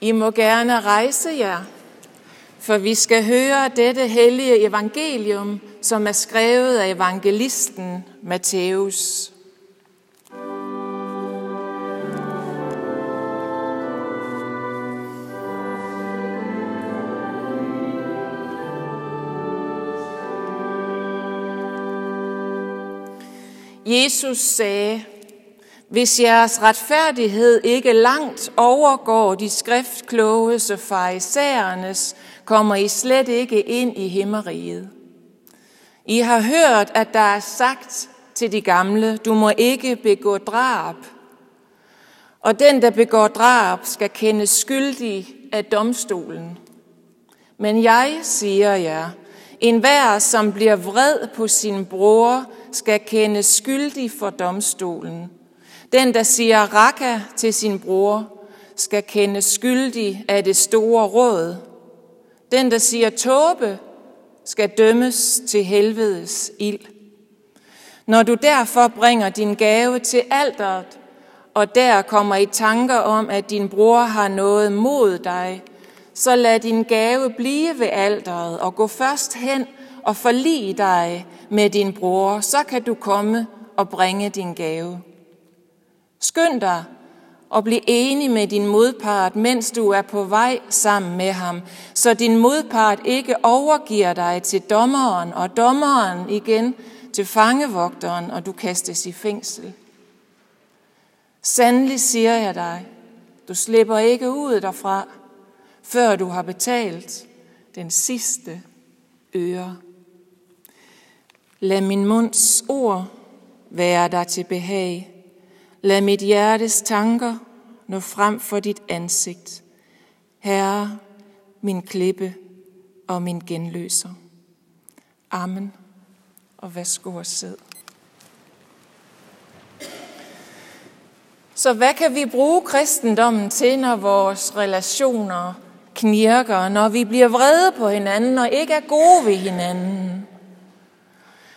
I må gerne rejse jer, for vi skal høre dette hellige evangelium, som er skrevet af evangelisten Matthæus. Jesus sagde, hvis jeres retfærdighed ikke langt overgår de skriftkloges og farisæernes, kommer I slet ikke ind i himmeriget. I har hørt, at der er sagt til de gamle, du må ikke begå drab. Og den, der begår drab, skal kendes skyldig af domstolen. Men jeg siger jer, en hver, som bliver vred på sin bror, skal kendes skyldig for domstolen. Den, der siger raka til sin bror, skal kende skyldig af det store råd. Den, der siger tåbe, skal dømmes til helvedes ild. Når du derfor bringer din gave til alderet, og der kommer i tanker om, at din bror har noget mod dig, så lad din gave blive ved alderet og gå først hen og forlige dig med din bror, så kan du komme og bringe din gave. Skynd dig og bliv enig med din modpart, mens du er på vej sammen med ham, så din modpart ikke overgiver dig til dommeren, og dommeren igen til fangevogteren, og du kastes i fængsel. Sandelig siger jeg dig, du slipper ikke ud derfra, før du har betalt den sidste øre. Lad min munds ord være dig til behag. Lad mit hjertes tanker nå frem for dit ansigt. Herre, min klippe og min genløser. Amen. Og værsgo og sid. Så hvad kan vi bruge kristendommen til, når vores relationer knirker, når vi bliver vrede på hinanden og ikke er gode ved hinanden?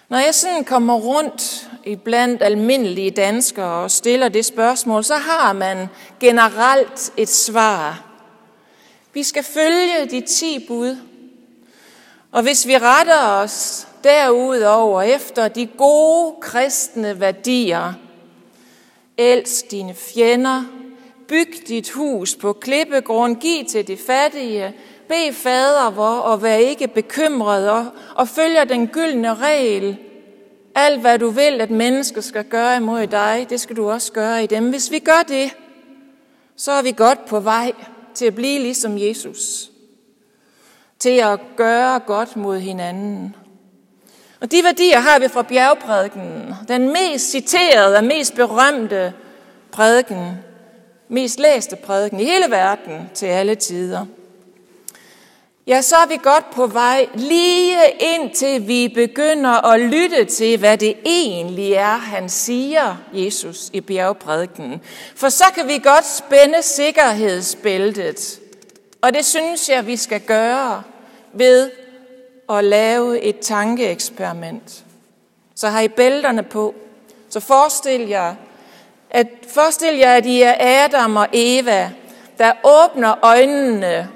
Når jeg sådan kommer rundt i blandt almindelige danskere og stiller det spørgsmål, så har man generelt et svar. Vi skal følge de ti bud. Og hvis vi retter os derudover efter de gode kristne værdier, elsk dine fjender, byg dit hus på klippegrund, giv til de fattige, bed fader vor og vær ikke bekymret og, og følger den gyldne regel. Alt hvad du vil, at mennesker skal gøre imod dig, det skal du også gøre i dem. Hvis vi gør det, så er vi godt på vej til at blive ligesom Jesus. Til at gøre godt mod hinanden. Og de værdier har vi fra bjergprædiken. Den mest citerede og mest berømte prædiken. Mest læste prædiken i hele verden til alle tider ja, så er vi godt på vej lige indtil vi begynder at lytte til, hvad det egentlig er, han siger, Jesus, i bjergprædiken. For så kan vi godt spænde sikkerhedsbæltet. Og det synes jeg, vi skal gøre ved at lave et tankeeksperiment. Så har I bælterne på. Så forestil jer, at, forestil jer, at I er Adam og Eva, der åbner øjnene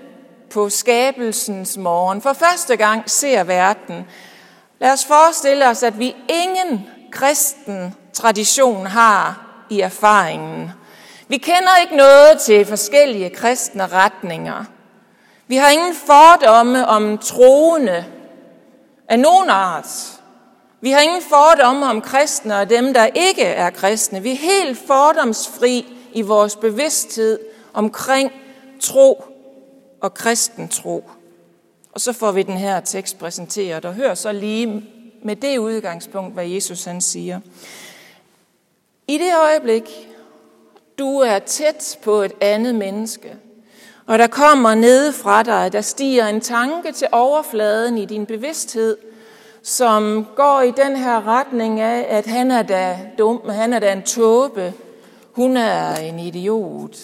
på skabelsens morgen for første gang ser verden. Lad os forestille os, at vi ingen kristen tradition har i erfaringen. Vi kender ikke noget til forskellige kristne retninger. Vi har ingen fordomme om troende af nogen art. Vi har ingen fordomme om kristne og dem, der ikke er kristne. Vi er helt fordomsfri i vores bevidsthed omkring tro og kristen tro. Og så får vi den her tekst præsenteret, og hør så lige med det udgangspunkt, hvad Jesus han siger. I det øjeblik, du er tæt på et andet menneske, og der kommer nede fra dig, der stiger en tanke til overfladen i din bevidsthed, som går i den her retning af, at han er da dum, han er da en tåbe, hun er en idiot,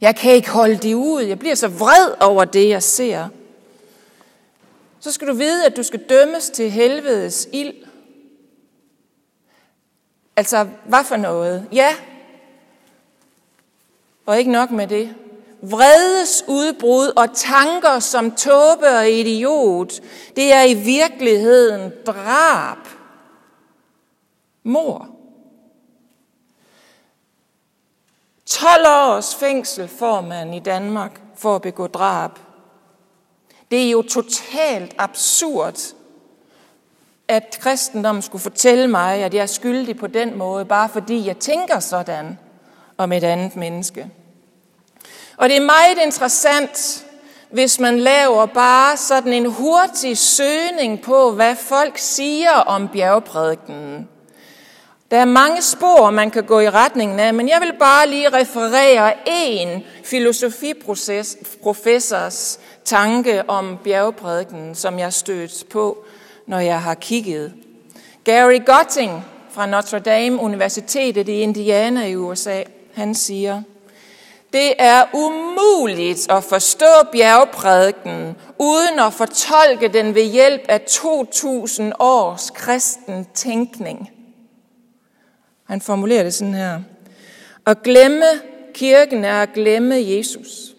jeg kan ikke holde det ud. Jeg bliver så vred over det, jeg ser. Så skal du vide, at du skal dømmes til helvedes ild. Altså, hvad for noget? Ja. Og ikke nok med det. vredes udbrud og tanker som tåbe og idiot, det er i virkeligheden drab. Mor. 12 års fængsel får man i Danmark for at begå drab. Det er jo totalt absurd, at kristendommen skulle fortælle mig, at jeg er skyldig på den måde, bare fordi jeg tænker sådan om et andet menneske. Og det er meget interessant, hvis man laver bare sådan en hurtig søgning på, hvad folk siger om bjergprædikenen. Der er mange spor, man kan gå i retningen af, men jeg vil bare lige referere en filosofiprofessors tanke om bjergprædiken, som jeg stødt på, når jeg har kigget. Gary Gotting fra Notre Dame Universitetet i Indiana i USA, han siger, det er umuligt at forstå bjergprædiken uden at fortolke den ved hjælp af 2000 års kristen tænkning. Han formulerer det sådan her. At glemme kirken er at glemme Jesus.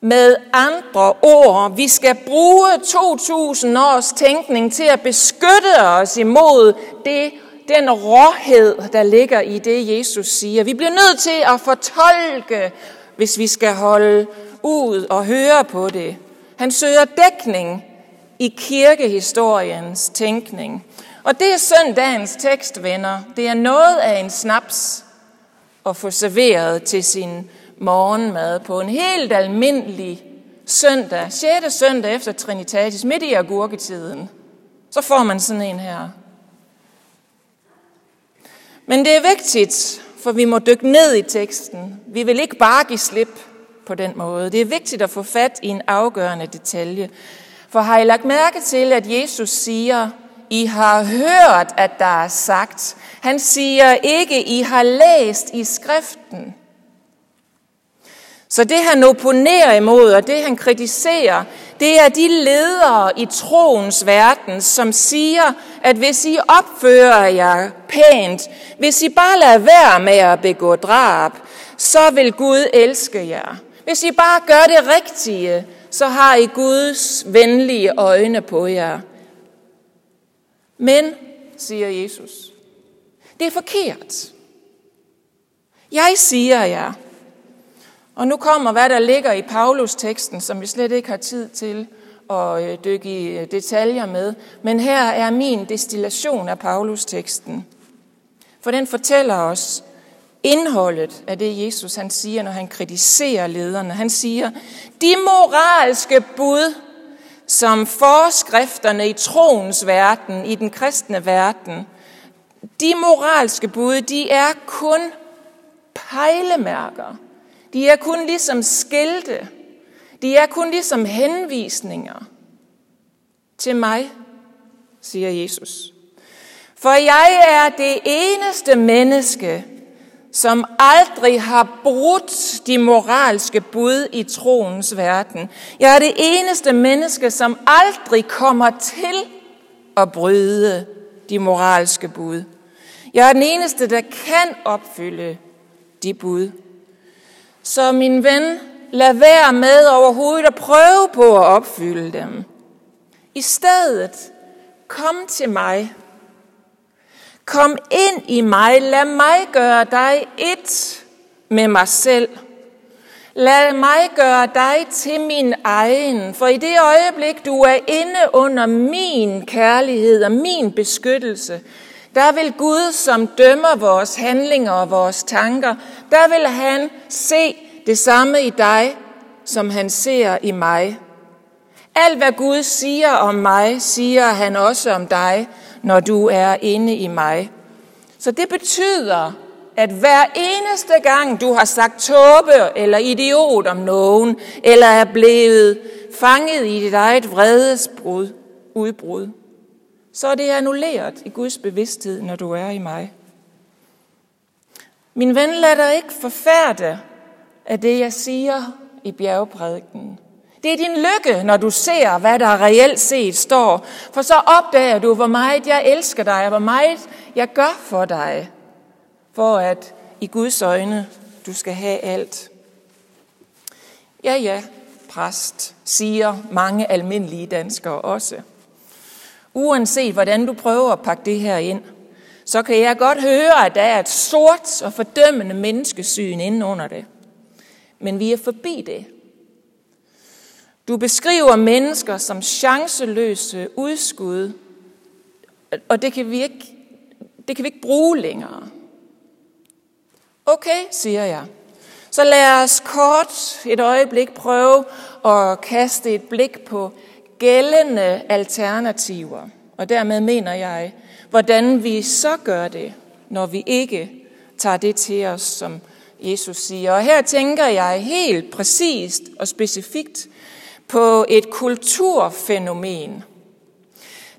Med andre ord, vi skal bruge 2000 års tænkning til at beskytte os imod det, den råhed, der ligger i det, Jesus siger. Vi bliver nødt til at fortolke, hvis vi skal holde ud og høre på det. Han søger dækning i kirkehistoriens tænkning. Og det er søndagens tekst, venner. Det er noget af en snaps at få serveret til sin morgenmad på en helt almindelig søndag, 6. søndag efter Trinitatis, midt i agurketiden. Så får man sådan en her. Men det er vigtigt, for vi må dykke ned i teksten. Vi vil ikke bare give slip på den måde. Det er vigtigt at få fat i en afgørende detalje. For har I lagt mærke til, at Jesus siger, i har hørt, at der er sagt. Han siger ikke, I har læst i skriften. Så det han opponerer imod, og det han kritiserer, det er de ledere i troens verden, som siger, at hvis I opfører jer pænt, hvis I bare lader være med at begå drab, så vil Gud elske jer. Hvis I bare gør det rigtige, så har I Guds venlige øjne på jer. Men, siger Jesus, det er forkert. Jeg siger jer, og nu kommer, hvad der ligger i Paulus-teksten, som vi slet ikke har tid til at øh, dykke i øh, detaljer med. Men her er min destillation af Paulus-teksten. For den fortæller os indholdet af det, Jesus han siger, når han kritiserer lederne. Han siger, de moralske bud, som forskrifterne i troens verden, i den kristne verden, de moralske bud, de er kun pejlemærker de er kun ligesom skilte. De er kun ligesom henvisninger til mig, siger Jesus. For jeg er det eneste menneske, som aldrig har brudt de moralske bud i troens verden. Jeg er det eneste menneske, som aldrig kommer til at bryde de moralske bud. Jeg er den eneste, der kan opfylde de bud. Så min ven, lad være med overhovedet at prøve på at opfylde dem. I stedet, kom til mig. Kom ind i mig. Lad mig gøre dig et med mig selv. Lad mig gøre dig til min egen, for i det øjeblik, du er inde under min kærlighed og min beskyttelse, der vil Gud, som dømmer vores handlinger og vores tanker, der vil han se det samme i dig, som han ser i mig. Alt hvad Gud siger om mig, siger han også om dig, når du er inde i mig. Så det betyder, at hver eneste gang du har sagt tåbe eller idiot om nogen, eller er blevet fanget i dit eget vredesbrud, udbrud, så er det annulleret i Guds bevidsthed, når du er i mig. Min ven, lad dig ikke forfærde af det, jeg siger i bjergprædiken. Det er din lykke, når du ser, hvad der reelt set står. For så opdager du, hvor meget jeg elsker dig, og hvor meget jeg gør for dig, for at i Guds øjne, du skal have alt. Ja, ja, præst, siger mange almindelige danskere også. Uanset hvordan du prøver at pakke det her ind, så kan jeg godt høre, at der er et sort og fordømmende menneskesyn inde under det. Men vi er forbi det. Du beskriver mennesker som chanceløse udskud, og det kan vi ikke, det kan vi ikke bruge længere. Okay, siger jeg. Så lad os kort et øjeblik prøve at kaste et blik på gældende alternativer. Og dermed mener jeg, hvordan vi så gør det, når vi ikke tager det til os, som Jesus siger. Og her tænker jeg helt præcist og specifikt på et kulturfænomen.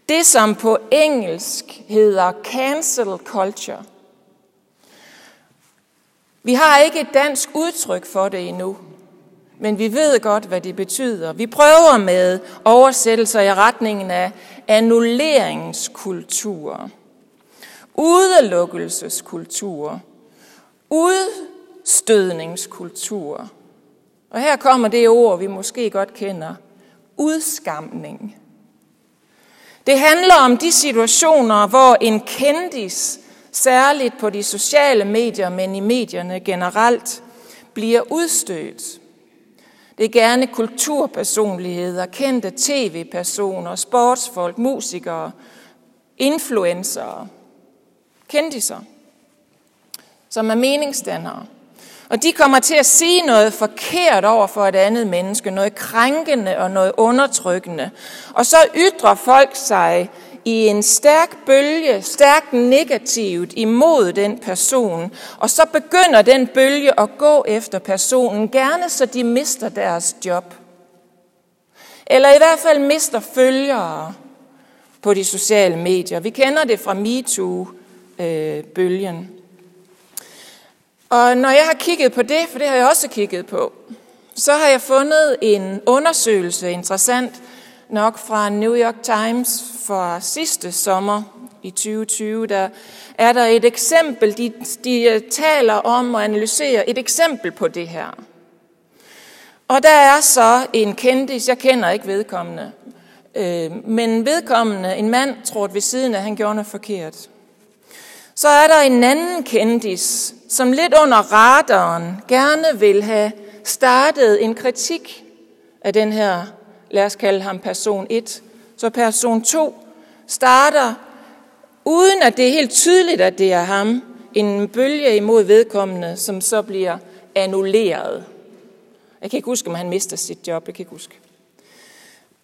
Det, som på engelsk hedder cancel culture. Vi har ikke et dansk udtryk for det endnu, men vi ved godt, hvad det betyder. Vi prøver med oversættelser i retningen af annulleringskultur, udelukkelseskultur, udstødningskultur. Og her kommer det ord, vi måske godt kender, udskamning. Det handler om de situationer, hvor en kendis, særligt på de sociale medier, men i medierne generelt, bliver udstødt. Det er gerne kulturpersonligheder, kendte tv-personer, sportsfolk, musikere, influencer, kendiser, som er meningsdannere. Og de kommer til at sige noget forkert over for et andet menneske, noget krænkende og noget undertrykkende. Og så ytrer folk sig i en stærk bølge, stærkt negativt imod den person, og så begynder den bølge at gå efter personen, gerne så de mister deres job. Eller i hvert fald mister følgere på de sociale medier. Vi kender det fra MeToo-bølgen. Øh, og når jeg har kigget på det, for det har jeg også kigget på, så har jeg fundet en undersøgelse, interessant nok fra New York Times fra sidste sommer i 2020. Der er der et eksempel, de, de øh, taler om og analyserer et eksempel på det her. Og der er så en kendis, jeg kender ikke vedkommende, øh, men vedkommende, en mand, tror ved siden af, han gjorde noget forkert. Så er der en anden kendis, som lidt under radaren gerne vil have startet en kritik af den her, lad os kalde ham person 1. Så person 2 starter, uden at det er helt tydeligt, at det er ham, en bølge imod vedkommende, som så bliver annulleret. Jeg kan ikke huske, om han mister sit job. Jeg kan ikke huske.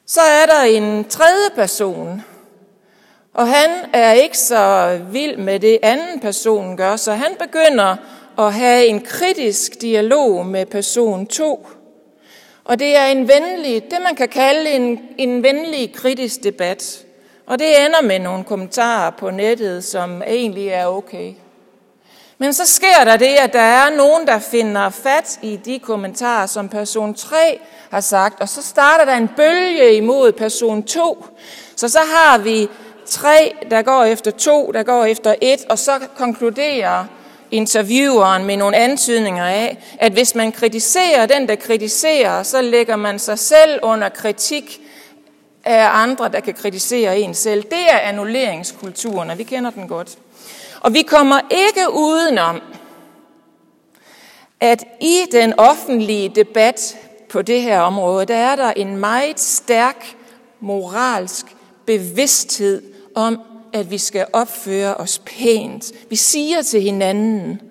Så er der en tredje person, og han er ikke så vild med det, anden person gør, så han begynder at have en kritisk dialog med person 2. Og det er en venlig, det man kan kalde en, en venlig kritisk debat. Og det ender med nogle kommentarer på nettet, som egentlig er okay. Men så sker der det, at der er nogen, der finder fat i de kommentarer, som person 3 har sagt, og så starter der en bølge imod person 2. Så så har vi tre, der går efter to, der går efter et, og så konkluderer intervieweren med nogle antydninger af, at hvis man kritiserer den, der kritiserer, så lægger man sig selv under kritik af andre, der kan kritisere en selv. Det er annulleringskulturen, og vi kender den godt. Og vi kommer ikke udenom, at i den offentlige debat på det her område, der er der en meget stærk moralsk bevidsthed om, at vi skal opføre os pænt. Vi siger til hinanden,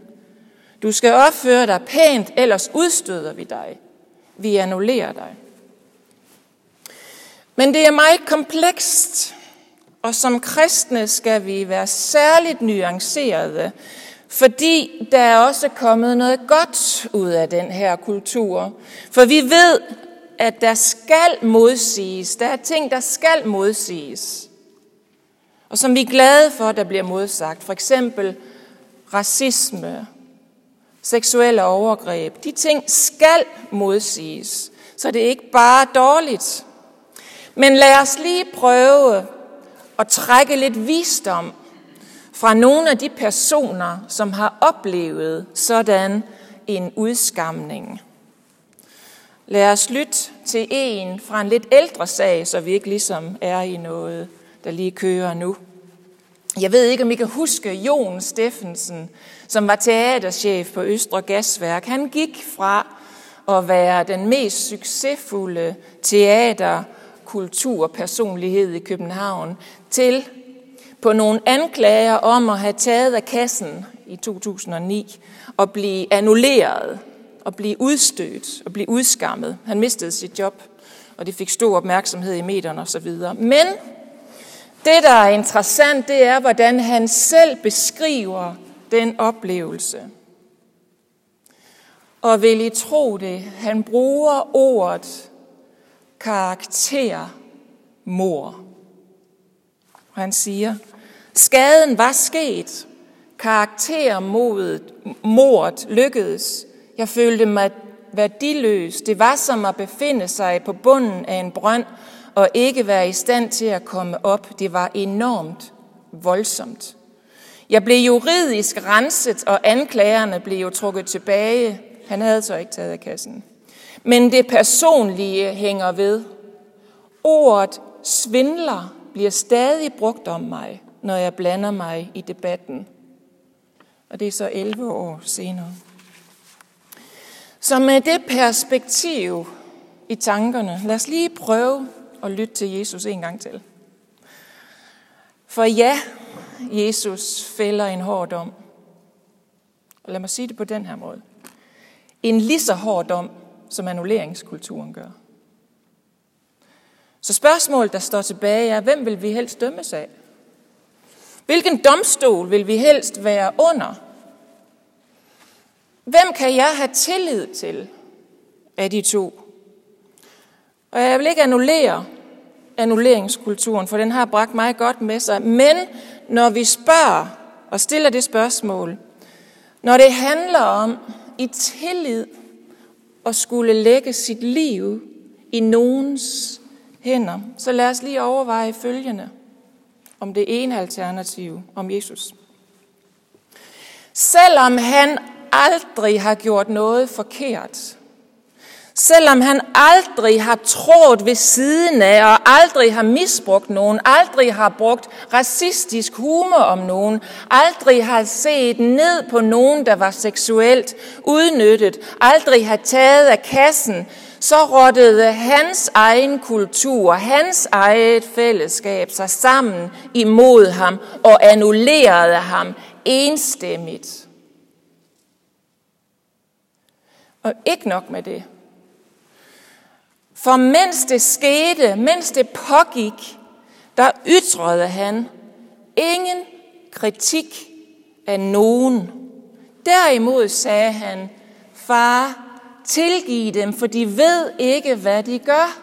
du skal opføre dig pænt, ellers udstøder vi dig. Vi annullerer dig. Men det er meget komplekst, og som kristne skal vi være særligt nuancerede, fordi der er også kommet noget godt ud af den her kultur. For vi ved, at der skal modsiges. Der er ting, der skal modsiges og som vi er glade for, der bliver modsagt. For eksempel racisme, seksuelle overgreb. De ting skal modsiges, så det er ikke bare dårligt. Men lad os lige prøve at trække lidt visdom fra nogle af de personer, som har oplevet sådan en udskamning. Lad os lytte til en fra en lidt ældre sag, så vi ikke ligesom er i noget, der lige kører nu. Jeg ved ikke, om I kan huske Jon Steffensen, som var teaterchef på Østre Gasværk. Han gik fra at være den mest succesfulde teaterkulturpersonlighed i København til på nogle anklager om at have taget af kassen i 2009 og blive annulleret og blive udstødt og blive udskammet. Han mistede sit job, og det fik stor opmærksomhed i medierne osv. Men det, der er interessant, det er, hvordan han selv beskriver den oplevelse. Og vil I tro det, han bruger ordet karaktermor. Og han siger, skaden var sket, karaktermodet, mordet lykkedes. Jeg følte mig værdiløs. Det var som at befinde sig på bunden af en brønd og ikke være i stand til at komme op. Det var enormt voldsomt. Jeg blev juridisk renset, og anklagerne blev jo trukket tilbage. Han havde så ikke taget af kassen. Men det personlige hænger ved. Ordet svindler bliver stadig brugt om mig, når jeg blander mig i debatten. Og det er så 11 år senere. Så med det perspektiv i tankerne, lad os lige prøve at lytte til Jesus en gang til. For ja, Jesus fælder en hård dom. Og lad mig sige det på den her måde. En lige så hård dom, som annulleringskulturen gør. Så spørgsmålet, der står tilbage, er, hvem vil vi helst dømmes af? Hvilken domstol vil vi helst være under? Hvem kan jeg have tillid til af de to? Og jeg vil ikke annullere annulleringskulturen, for den har bragt mig godt med sig. Men når vi spørger og stiller det spørgsmål, når det handler om i tillid at skulle lægge sit liv i nogens hænder, så lad os lige overveje følgende om det ene alternativ, om Jesus. Selvom han aldrig har gjort noget forkert, Selvom han aldrig har trådt ved siden af, og aldrig har misbrugt nogen, aldrig har brugt racistisk humor om nogen, aldrig har set ned på nogen, der var seksuelt udnyttet, aldrig har taget af kassen, så rottede hans egen kultur, hans eget fællesskab sig sammen imod ham og annullerede ham enstemmigt. Og ikke nok med det. For mens det skete, mens det pågik, der ytrede han ingen kritik af nogen. Derimod sagde han, far, tilgiv dem, for de ved ikke, hvad de gør.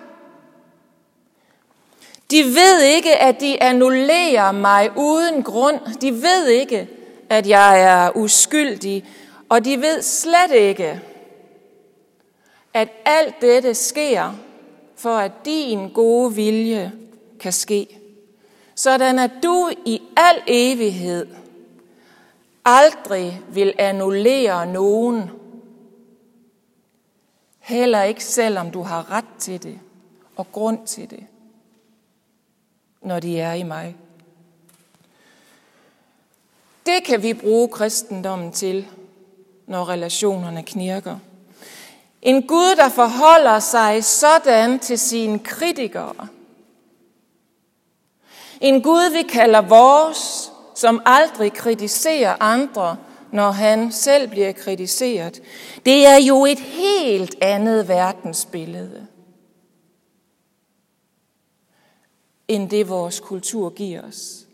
De ved ikke, at de annullerer mig uden grund. De ved ikke, at jeg er uskyldig. Og de ved slet ikke, at alt dette sker for at din gode vilje kan ske. Sådan at du i al evighed aldrig vil annullere nogen. Heller ikke selvom du har ret til det og grund til det, når de er i mig. Det kan vi bruge kristendommen til, når relationerne knirker. En Gud, der forholder sig sådan til sine kritikere. En Gud, vi kalder vores, som aldrig kritiserer andre, når han selv bliver kritiseret. Det er jo et helt andet verdensbillede, end det vores kultur giver os.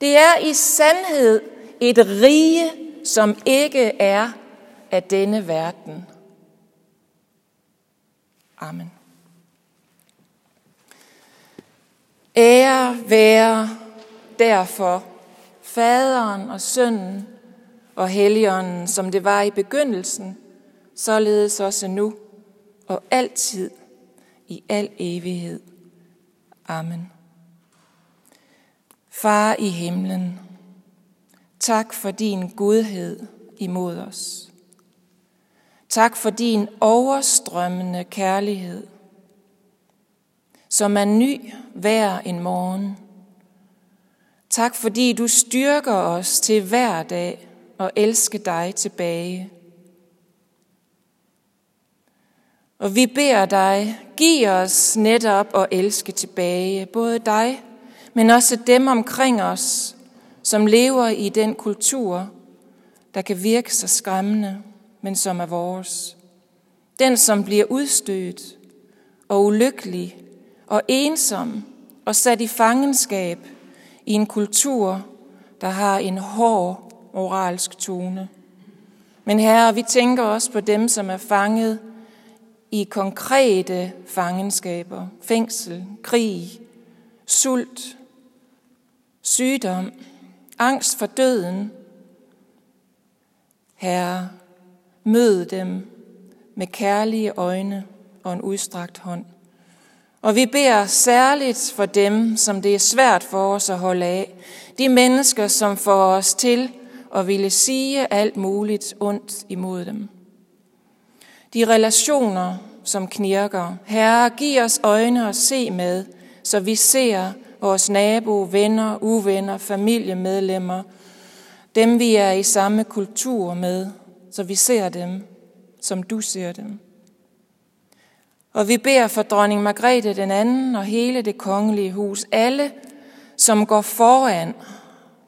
Det er i sandhed et rige, som ikke er af denne verden. Amen. Ære være derfor faderen og sønnen og helligånden, som det var i begyndelsen, således også nu og altid i al evighed. Amen. Far i himlen, tak for din godhed imod os. Tak for din overstrømmende kærlighed, som er ny hver en morgen. Tak fordi du styrker os til hver dag og elske dig tilbage. Og vi beder dig, giv os netop at elske tilbage, både dig, men også dem omkring os, som lever i den kultur, der kan virke så skræmmende, men som er vores. Den, som bliver udstødt og ulykkelig og ensom og sat i fangenskab i en kultur, der har en hård moralsk tone. Men herre, vi tænker også på dem, som er fanget i konkrete fangenskaber, fængsel, krig, sult, sygdom, angst for døden. Herre, mød dem med kærlige øjne og en udstrakt hånd. Og vi beder særligt for dem, som det er svært for os at holde af. De mennesker, som får os til at ville sige alt muligt ondt imod dem. De relationer, som knirker. Herre, giv os øjne at se med, så vi ser vores nabo, venner, uvenner, familiemedlemmer, dem vi er i samme kultur med, så vi ser dem, som du ser dem. Og vi beder for dronning Margrethe den anden og hele det kongelige hus, alle, som går foran,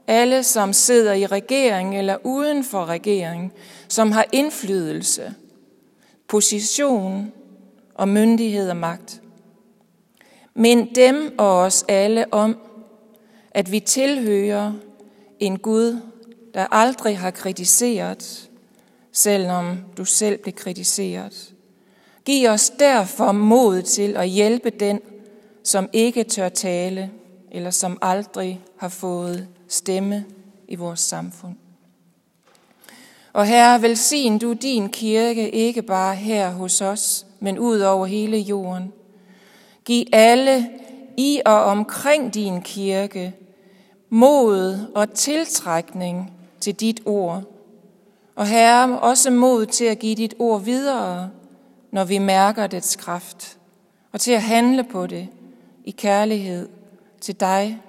alle, som sidder i regering eller uden for regering, som har indflydelse, position og myndighed og magt. Men dem og os alle om, at vi tilhører en Gud, der aldrig har kritiseret, selvom du selv blev kritiseret. Giv os derfor mod til at hjælpe den, som ikke tør tale, eller som aldrig har fået stemme i vores samfund. Og herre, velsign du din kirke, ikke bare her hos os, men ud over hele jorden. Giv alle i og omkring din kirke mod og tiltrækning til dit ord. Og Herre, også mod til at give dit ord videre, når vi mærker dets kraft, og til at handle på det i kærlighed til dig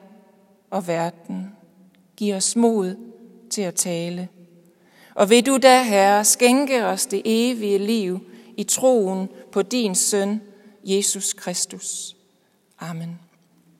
og verden. Giv os mod til at tale. Og vil du da, Herre, skænke os det evige liv i troen på din søn, Jesus Kristus. Amen.